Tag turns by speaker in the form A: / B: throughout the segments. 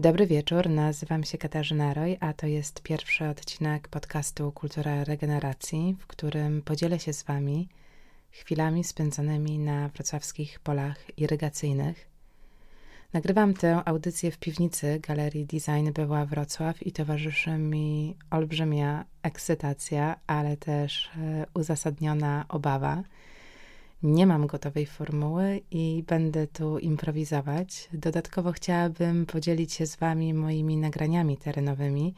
A: Dobry wieczór, nazywam się Katarzyna Roy, a to jest pierwszy odcinek podcastu Kultura Regeneracji, w którym podzielę się z Wami chwilami spędzonymi na wrocławskich polach irygacyjnych. Nagrywam tę audycję w piwnicy Galerii Design Była Wrocław i towarzyszy mi olbrzymia ekscytacja, ale też e, uzasadniona obawa – nie mam gotowej formuły i będę tu improwizować. Dodatkowo chciałabym podzielić się z Wami moimi nagraniami terenowymi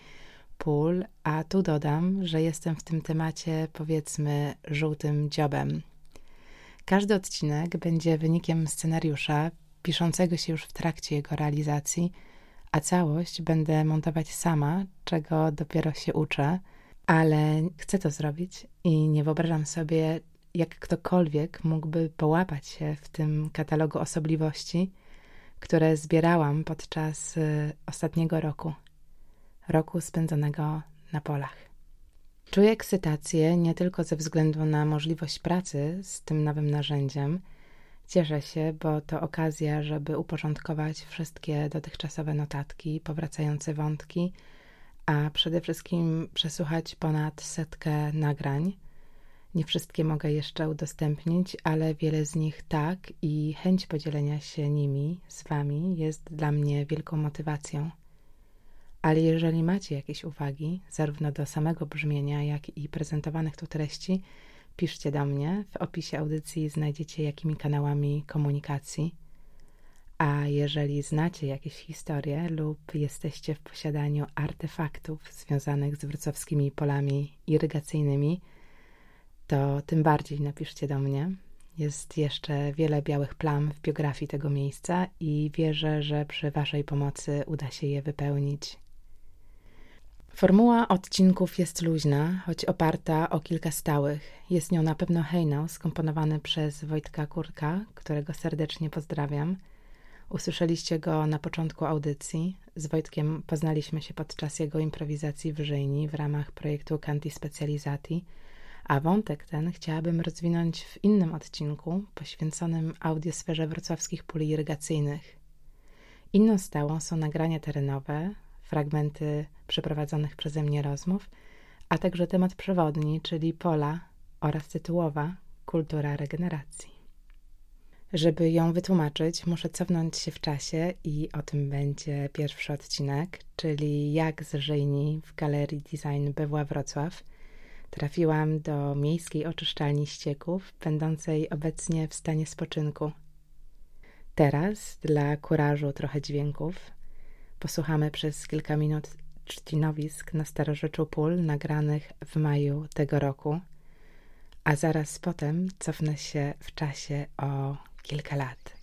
A: pól, a tu dodam, że jestem w tym temacie powiedzmy żółtym dziobem. Każdy odcinek będzie wynikiem scenariusza piszącego się już w trakcie jego realizacji, a całość będę montować sama, czego dopiero się uczę, ale chcę to zrobić i nie wyobrażam sobie, jak ktokolwiek mógłby połapać się w tym katalogu osobliwości, które zbierałam podczas y, ostatniego roku, roku spędzonego na polach. Czuję ekscytację nie tylko ze względu na możliwość pracy z tym nowym narzędziem. Cieszę się, bo to okazja, żeby uporządkować wszystkie dotychczasowe notatki, powracające wątki, a przede wszystkim przesłuchać ponad setkę nagrań nie wszystkie mogę jeszcze udostępnić, ale wiele z nich tak i chęć podzielenia się nimi z Wami jest dla mnie wielką motywacją. Ale jeżeli macie jakieś uwagi, zarówno do samego brzmienia, jak i prezentowanych tu treści, piszcie do mnie. W opisie audycji znajdziecie jakimi kanałami komunikacji. A jeżeli znacie jakieś historie lub jesteście w posiadaniu artefaktów związanych z wrocławskimi polami irygacyjnymi, to tym bardziej napiszcie do mnie. Jest jeszcze wiele białych plam w biografii tego miejsca i wierzę, że przy Waszej pomocy uda się je wypełnić. Formuła odcinków jest luźna, choć oparta o kilka stałych. Jest nią na pewno hejnał skomponowany przez Wojtka Kurka, którego serdecznie pozdrawiam. Usłyszeliście go na początku audycji. Z Wojtkiem poznaliśmy się podczas jego improwizacji w Żyjni w ramach projektu Canti Specializati – a wątek ten chciałabym rozwinąć w innym odcinku poświęconym audiosferze wrocławskich pól irygacyjnych. Inną stałą są nagrania terenowe, fragmenty przeprowadzonych przeze mnie rozmów, a także temat przewodni, czyli pola oraz tytułowa Kultura regeneracji. Żeby ją wytłumaczyć, muszę cofnąć się w czasie i o tym będzie pierwszy odcinek, czyli jak z Żyjni w Galerii Design Bewła Wrocław trafiłam do miejskiej oczyszczalni ścieków, będącej obecnie w stanie spoczynku. Teraz, dla kurażu trochę dźwięków, posłuchamy przez kilka minut trzcinowisk na starorzeczu pól nagranych w maju tego roku, a zaraz potem cofnę się w czasie o kilka lat.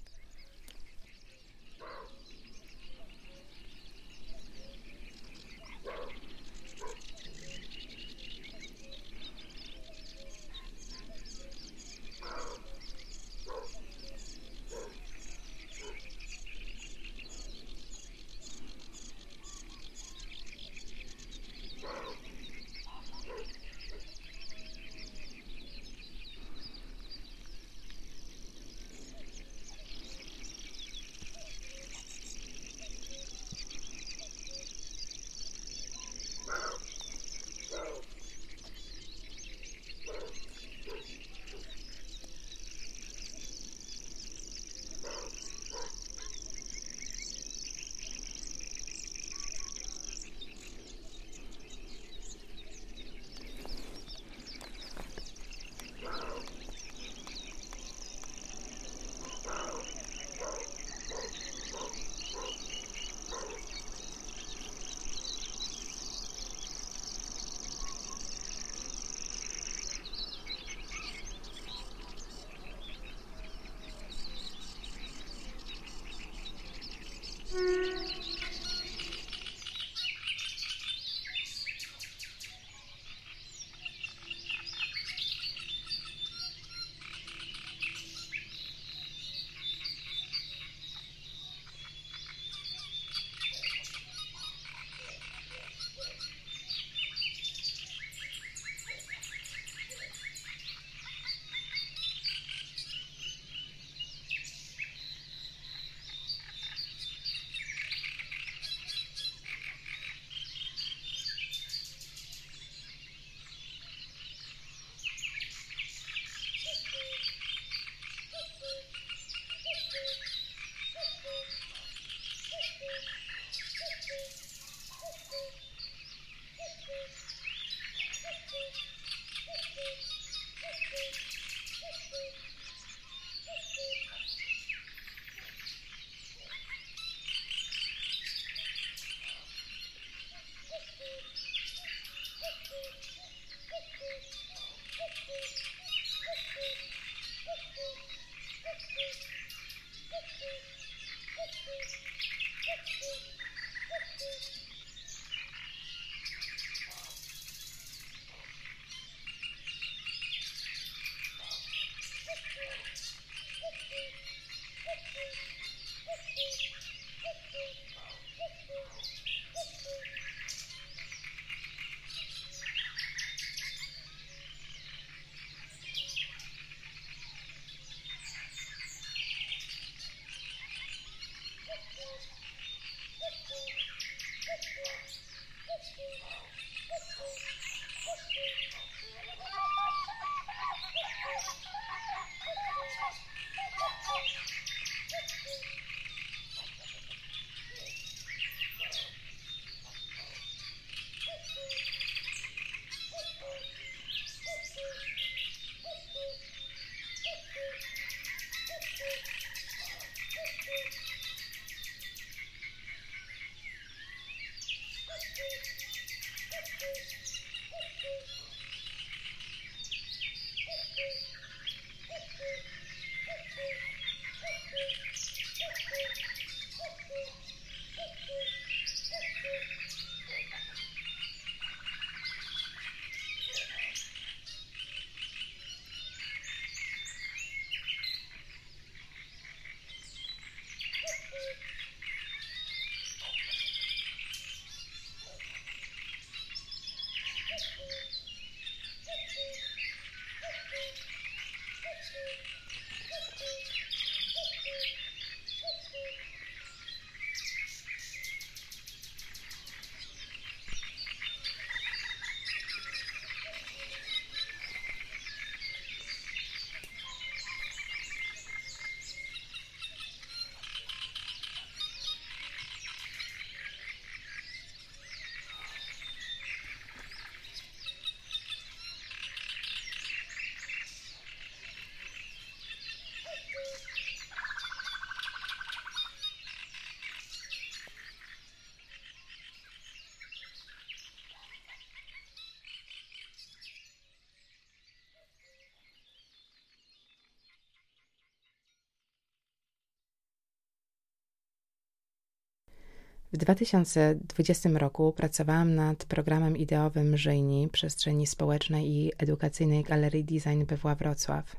A: W 2020 roku pracowałam nad programem ideowym Żyjni przestrzeni społecznej i edukacyjnej Galerii Design BWA Wrocław.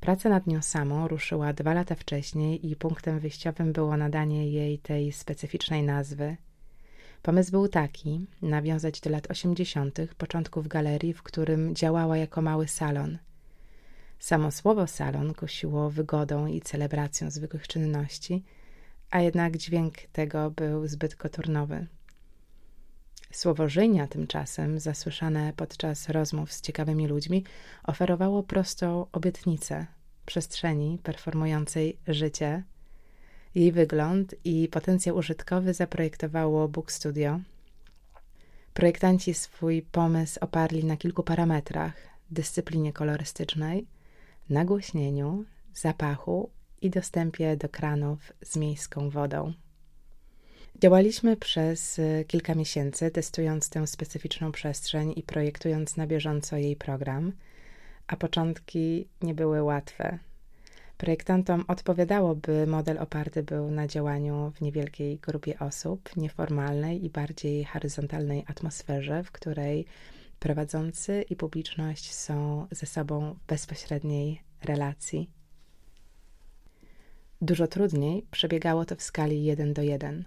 A: Praca nad nią samą ruszyła dwa lata wcześniej i punktem wyjściowym było nadanie jej tej specyficznej nazwy. Pomysł był taki: nawiązać do lat 80., początków galerii, w którym działała jako mały salon. Samo słowo salon kusiło wygodą i celebracją zwykłych czynności a jednak dźwięk tego był zbyt koturnowy. Słowo żyjnia tymczasem, zasłyszane podczas rozmów z ciekawymi ludźmi, oferowało prostą obietnicę przestrzeni performującej życie. Jej wygląd i potencjał użytkowy zaprojektowało Book Studio. Projektanci swój pomysł oparli na kilku parametrach: dyscyplinie kolorystycznej, nagłośnieniu, zapachu i dostępie do kranów z miejską wodą. Działaliśmy przez y, kilka miesięcy, testując tę specyficzną przestrzeń i projektując na bieżąco jej program, a początki nie były łatwe. Projektantom odpowiadało, by model oparty był na działaniu w niewielkiej grupie osób, nieformalnej i bardziej horyzontalnej atmosferze, w której prowadzący i publiczność są ze sobą w bezpośredniej relacji. Dużo trudniej przebiegało to w skali 1 do 1.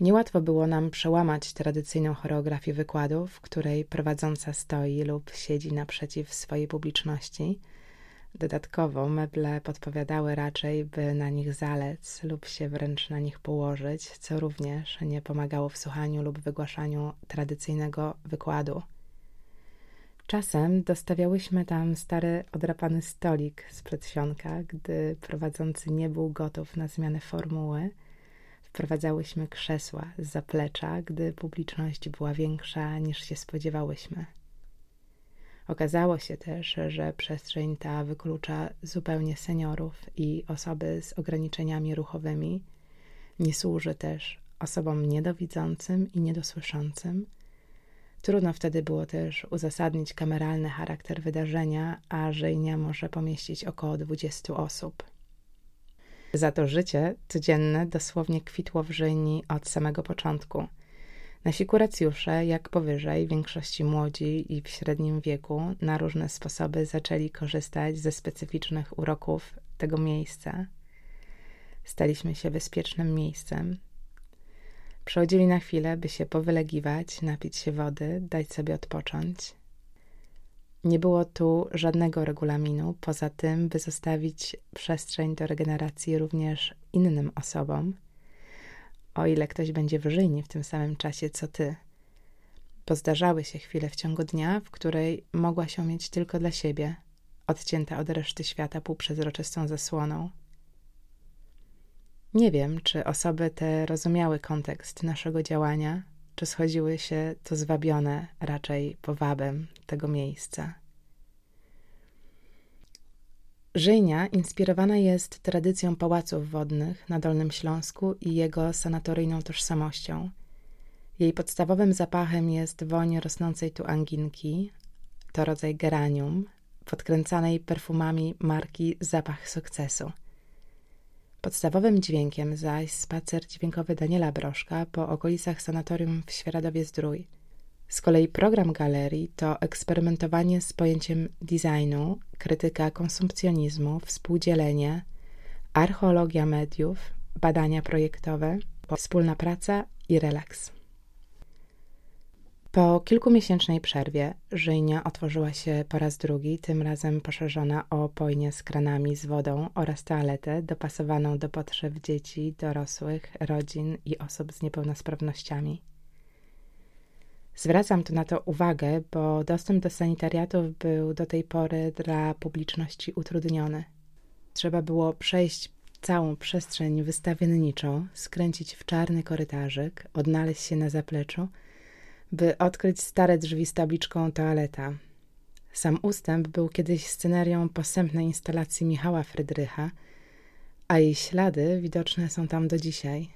A: Niełatwo było nam przełamać tradycyjną choreografię wykładu, w której prowadząca stoi lub siedzi naprzeciw swojej publiczności. Dodatkowo meble podpowiadały raczej, by na nich zalec lub się wręcz na nich położyć, co również nie pomagało w słuchaniu lub wygłaszaniu tradycyjnego wykładu. Czasem dostawiałyśmy tam stary, odrapany stolik z przedsionka, gdy prowadzący nie był gotów na zmianę formuły. Wprowadzałyśmy krzesła z zaplecza, gdy publiczność była większa niż się spodziewałyśmy. Okazało się też, że przestrzeń ta wyklucza zupełnie seniorów i osoby z ograniczeniami ruchowymi. Nie służy też osobom niedowidzącym i niedosłyszącym Trudno wtedy było też uzasadnić kameralny charakter wydarzenia, a żyjnia może pomieścić około 20 osób. Za to życie codzienne dosłownie kwitło w żyjni od samego początku. Nasi kuracjusze, jak powyżej, w większości młodzi i w średnim wieku, na różne sposoby zaczęli korzystać ze specyficznych uroków tego miejsca. Staliśmy się bezpiecznym miejscem, Przychodzili na chwilę, by się powylegiwać, napić się wody, dać sobie odpocząć. Nie było tu żadnego regulaminu, poza tym, by zostawić przestrzeń do regeneracji również innym osobom, o ile ktoś będzie w w tym samym czasie co ty. Pozdarzały się chwile w ciągu dnia, w której mogła się mieć tylko dla siebie, odcięta od reszty świata półprzezroczystą zasłoną – nie wiem, czy osoby te rozumiały kontekst naszego działania, czy schodziły się to zwabione raczej powabem tego miejsca. Żyjnia inspirowana jest tradycją pałaców wodnych na Dolnym Śląsku i jego sanatoryjną tożsamością. Jej podstawowym zapachem jest woń rosnącej tu anginki, to rodzaj geranium, podkręcanej perfumami marki Zapach Sukcesu – Podstawowym dźwiękiem zaś spacer dźwiękowy Daniela Broszka po okolicach sanatorium w Świeradowie-Zdrój. Z kolei program galerii to eksperymentowanie z pojęciem designu, krytyka konsumpcjonizmu, współdzielenie, archeologia mediów, badania projektowe, wspólna praca i relaks. Po kilkumiesięcznej przerwie żyjnia otworzyła się po raz drugi, tym razem poszerzona o pojnie z kranami z wodą oraz toaletę dopasowaną do potrzeb dzieci, dorosłych, rodzin i osób z niepełnosprawnościami. Zwracam tu na to uwagę, bo dostęp do sanitariatów był do tej pory dla publiczności utrudniony. Trzeba było przejść całą przestrzeń wystawienniczą, skręcić w czarny korytarzyk, odnaleźć się na zapleczu – by odkryć stare drzwi z tabliczką toaleta. Sam ustęp był kiedyś scenerią posępnej instalacji Michała Frydrycha, a jej ślady widoczne są tam do dzisiaj.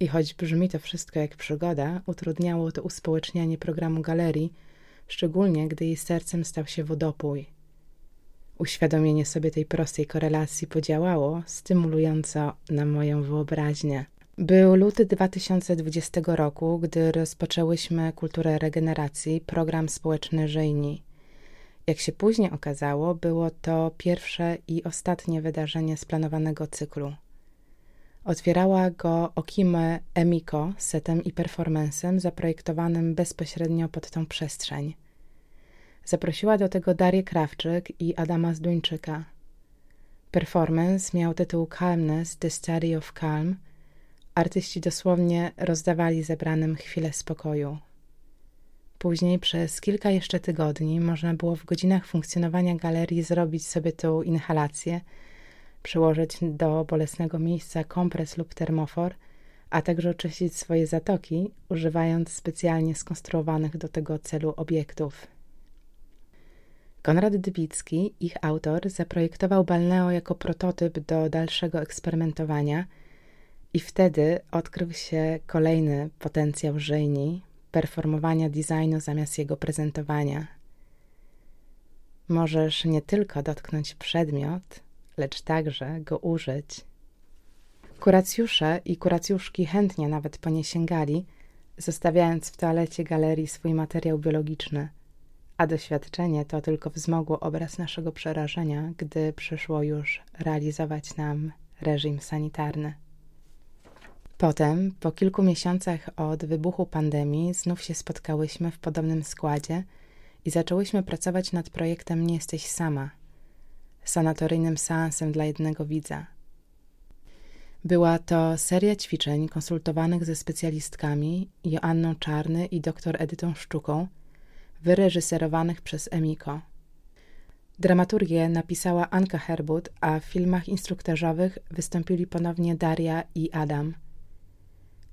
A: I choć brzmi to wszystko jak przygoda, utrudniało to uspołecznianie programu galerii, szczególnie gdy jej sercem stał się wodopój. Uświadomienie sobie tej prostej korelacji podziałało stymulująco na moją wyobraźnię. Był luty 2020 roku, gdy rozpoczęłyśmy Kulturę Regeneracji, program społeczny Żyjni. Jak się później okazało, było to pierwsze i ostatnie wydarzenie z planowanego cyklu. Otwierała go Okime Emiko setem i performancem zaprojektowanym bezpośrednio pod tą przestrzeń. Zaprosiła do tego Darię Krawczyk i Adama Zduńczyka. Performance miał tytuł Calmness, The Study of Calm – Artyści dosłownie rozdawali zebranym chwilę spokoju. Później przez kilka jeszcze tygodni można było w godzinach funkcjonowania galerii zrobić sobie tą inhalację, przyłożyć do bolesnego miejsca kompres lub termofor, a także oczyścić swoje zatoki, używając specjalnie skonstruowanych do tego celu obiektów. Konrad Dybicki, ich autor, zaprojektował balneo jako prototyp do dalszego eksperymentowania – i wtedy odkrył się kolejny potencjał żyjni, performowania designu zamiast jego prezentowania. Możesz nie tylko dotknąć przedmiot, lecz także go użyć. Kuracjusze i kuracjuszki chętnie nawet po nie sięgali, zostawiając w toalecie galerii swój materiał biologiczny, a doświadczenie to tylko wzmogło obraz naszego przerażenia, gdy przyszło już realizować nam reżim sanitarny. Potem, po kilku miesiącach od wybuchu pandemii, znów się spotkałyśmy w podobnym składzie i zaczęłyśmy pracować nad projektem Nie jesteś sama, sanatoryjnym seansem dla jednego widza. Była to seria ćwiczeń konsultowanych ze specjalistkami Joanną Czarny i dr Edytą Szczuką, wyreżyserowanych przez Emiko. Dramaturgię napisała Anka Herbut, a w filmach instruktażowych wystąpili ponownie Daria i Adam –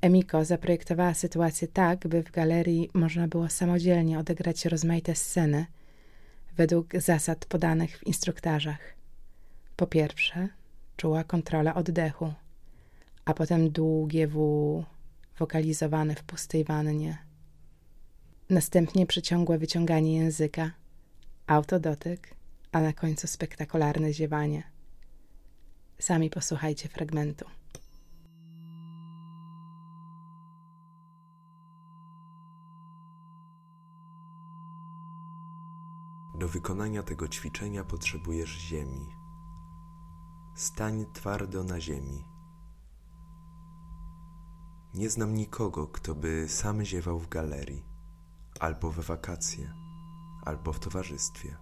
A: Emiko zaprojektowała sytuację tak, by w galerii można było samodzielnie odegrać rozmaite sceny według zasad podanych w instruktażach. Po pierwsze, czuła kontrolę oddechu, a potem długie W wokalizowane w pustej wannie. Następnie przeciągłe wyciąganie języka, autodotyk, a na końcu spektakularne ziewanie. Sami posłuchajcie fragmentu.
B: Do wykonania tego ćwiczenia potrzebujesz ziemi. Stań twardo na ziemi. Nie znam nikogo, kto by sam ziewał w galerii, albo we wakacje, albo w towarzystwie.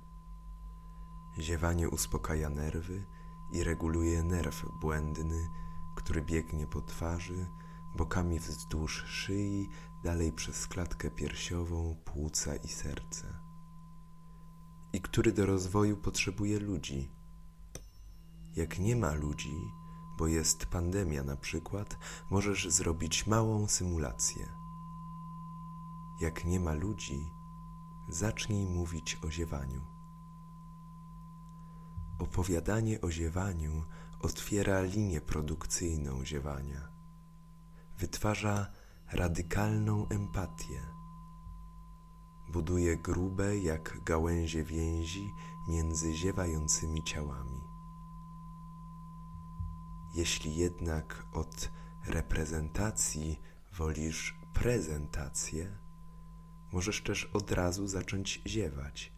B: Ziewanie uspokaja nerwy i reguluje nerw błędny, który biegnie po twarzy, bokami wzdłuż szyi, dalej przez klatkę piersiową, płuca i serce. I który do rozwoju potrzebuje ludzi. Jak nie ma ludzi, bo jest pandemia na przykład, możesz zrobić małą symulację. Jak nie ma ludzi, zacznij mówić o ziewaniu. Opowiadanie o ziewaniu otwiera linię produkcyjną ziewania. Wytwarza radykalną empatię. Buduje grube jak gałęzie więzi między ziewającymi ciałami. Jeśli jednak od reprezentacji wolisz prezentację, możesz też od razu zacząć ziewać.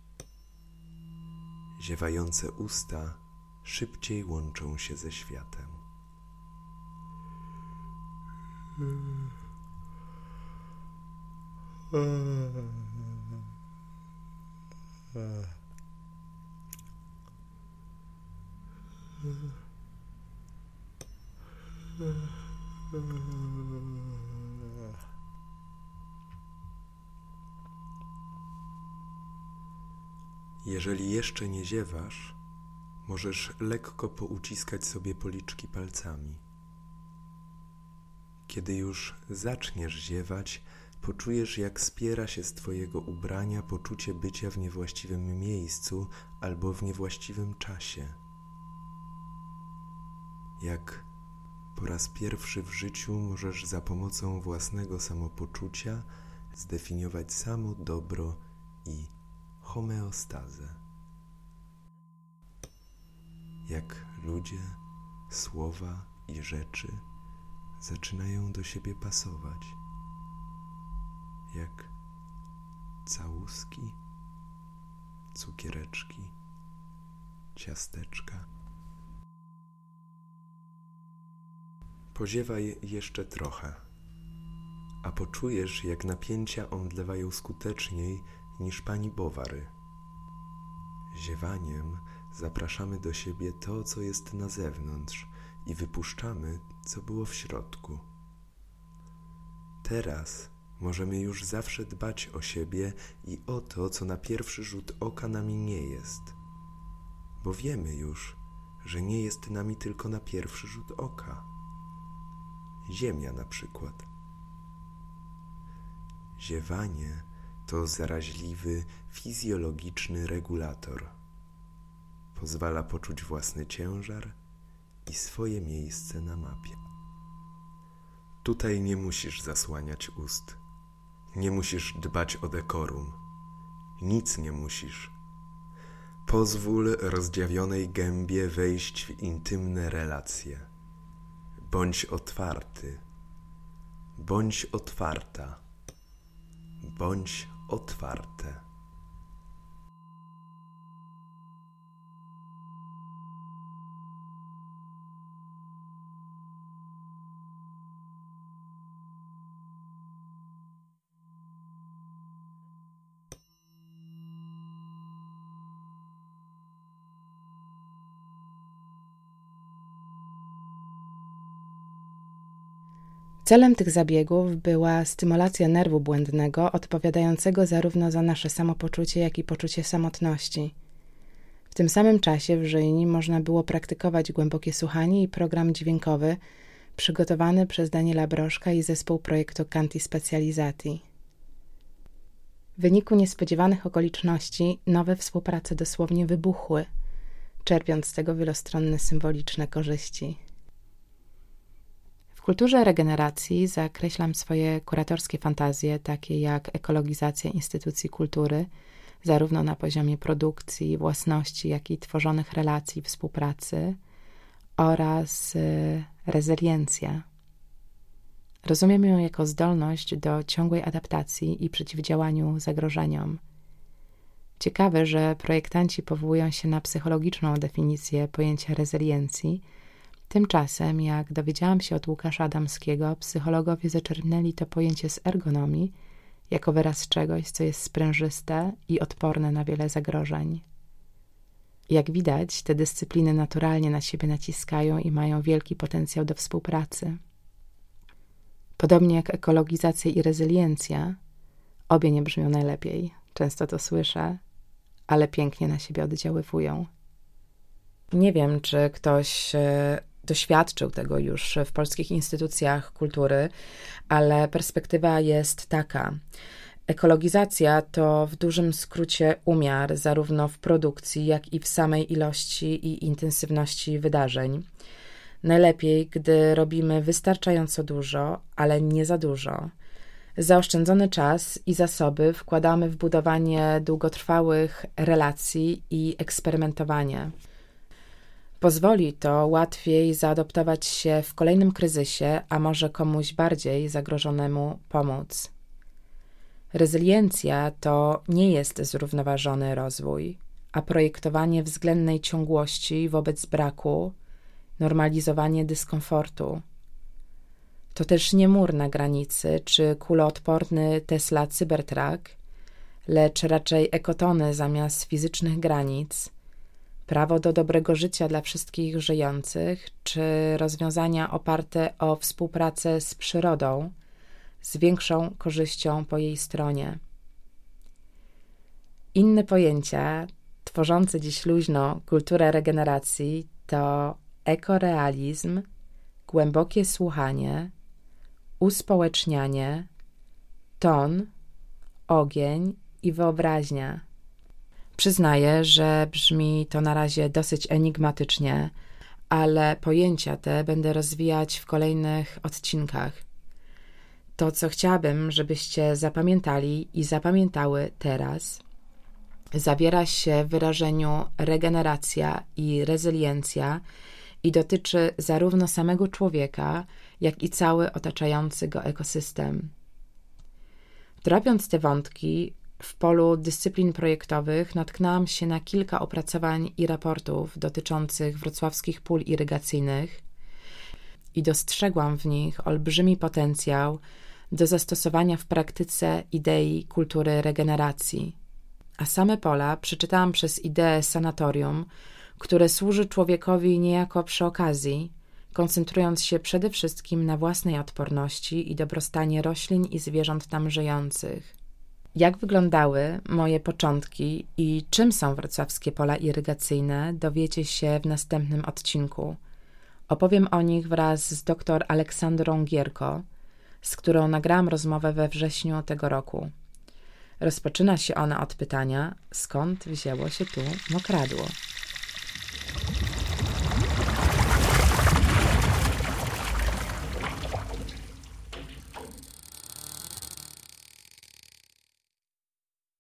B: Ziewające usta szybciej łączą się ze światem. Jeżeli jeszcze nie ziewasz, możesz lekko pouciskać sobie policzki palcami. Kiedy już zaczniesz ziewać, poczujesz, jak spiera się z Twojego ubrania poczucie bycia w niewłaściwym miejscu albo w niewłaściwym czasie. Jak po raz pierwszy w życiu możesz za pomocą własnego samopoczucia zdefiniować samo dobro i homeostazę. Jak ludzie, słowa i rzeczy zaczynają do siebie pasować. Jak całuski, cukiereczki, ciasteczka. Poziewaj jeszcze trochę, a poczujesz, jak napięcia omdlewają skuteczniej niż pani Bowary. Ziewaniem zapraszamy do siebie to, co jest na zewnątrz i wypuszczamy, co było w środku. Teraz możemy już zawsze dbać o siebie i o to, co na pierwszy rzut oka nami nie jest, bo wiemy już, że nie jest nami tylko na pierwszy rzut oka. Ziemia na przykład. Ziewanie to zaraźliwy, fizjologiczny regulator. Pozwala poczuć własny ciężar i swoje miejsce na mapie. Tutaj nie musisz zasłaniać ust, nie musisz dbać o dekorum, nic nie musisz. Pozwól rozdziawionej gębie wejść w intymne relacje. Bądź otwarty, bądź otwarta, bądź otwarte.
A: Celem tych zabiegów była stymulacja nerwu błędnego, odpowiadającego zarówno za nasze samopoczucie, jak i poczucie samotności. W tym samym czasie w Żyjni można było praktykować głębokie słuchanie i program dźwiękowy przygotowany przez Daniela Broszka i zespół projektu Canti Specializati. W wyniku niespodziewanych okoliczności nowe współprace dosłownie wybuchły, czerpiąc z tego wielostronne symboliczne korzyści. Kulturze regeneracji zakreślam swoje kuratorskie fantazje, takie jak ekologizacja instytucji kultury, zarówno na poziomie produkcji, własności, jak i tworzonych relacji, współpracy oraz y, rezyliencja. Rozumiem ją jako zdolność do ciągłej adaptacji i przeciwdziałaniu zagrożeniom. Ciekawe, że projektanci powołują się na psychologiczną definicję pojęcia rezyliencji – Tymczasem, jak dowiedziałam się od Łukasza Adamskiego, psychologowie zaczerpnęli to pojęcie z ergonomii jako wyraz czegoś, co jest sprężyste i odporne na wiele zagrożeń. Jak widać, te dyscypliny naturalnie na siebie naciskają i mają wielki potencjał do współpracy. Podobnie jak ekologizacja i rezyliencja, obie nie brzmią najlepiej, często to słyszę, ale pięknie na siebie oddziaływują. Nie wiem, czy ktoś e, doświadczył tego już w polskich instytucjach kultury, ale perspektywa jest taka. Ekologizacja to w dużym skrócie umiar zarówno w produkcji, jak i w samej ilości i intensywności wydarzeń. Najlepiej, gdy robimy wystarczająco dużo, ale nie za dużo. Zaoszczędzony czas i zasoby wkładamy w budowanie długotrwałych relacji i eksperymentowanie. Pozwoli to łatwiej zaadoptować się w kolejnym kryzysie, a może komuś bardziej zagrożonemu pomóc. Rezyliencja to nie jest zrównoważony rozwój, a projektowanie względnej ciągłości wobec braku, normalizowanie dyskomfortu. To też nie mur na granicy czy kuloodporny Tesla Cybertruck, lecz raczej ekotony zamiast fizycznych granic – prawo do dobrego życia dla wszystkich żyjących, czy rozwiązania oparte o współpracę z przyrodą z większą korzyścią po jej stronie. Inne pojęcia tworzące dziś luźno kulturę regeneracji to ekorealizm, głębokie słuchanie, uspołecznianie, ton, ogień i wyobraźnia. Przyznaję, że brzmi to na razie dosyć enigmatycznie, ale pojęcia te będę rozwijać w kolejnych odcinkach. To, co chciałabym, żebyście zapamiętali i zapamiętały teraz, zawiera się w wyrażeniu regeneracja i rezyliencja i dotyczy zarówno samego człowieka, jak i cały otaczający go ekosystem. Drobiąc te wątki, w polu dyscyplin projektowych natknęłam się na kilka opracowań i raportów dotyczących wrocławskich pól irygacyjnych i dostrzegłam w nich olbrzymi potencjał do zastosowania w praktyce idei kultury regeneracji. A same pola przeczytałam przez ideę sanatorium, które służy człowiekowi niejako przy okazji, koncentrując się przede wszystkim na własnej odporności i dobrostanie roślin i zwierząt tam żyjących. Jak wyglądały moje początki i czym są wrocławskie pola irygacyjne, dowiecie się w następnym odcinku. Opowiem o nich wraz z dr Aleksandrą Gierko, z którą nagrałam rozmowę we wrześniu tego roku. Rozpoczyna się ona od pytania, skąd wzięło się tu mokradło.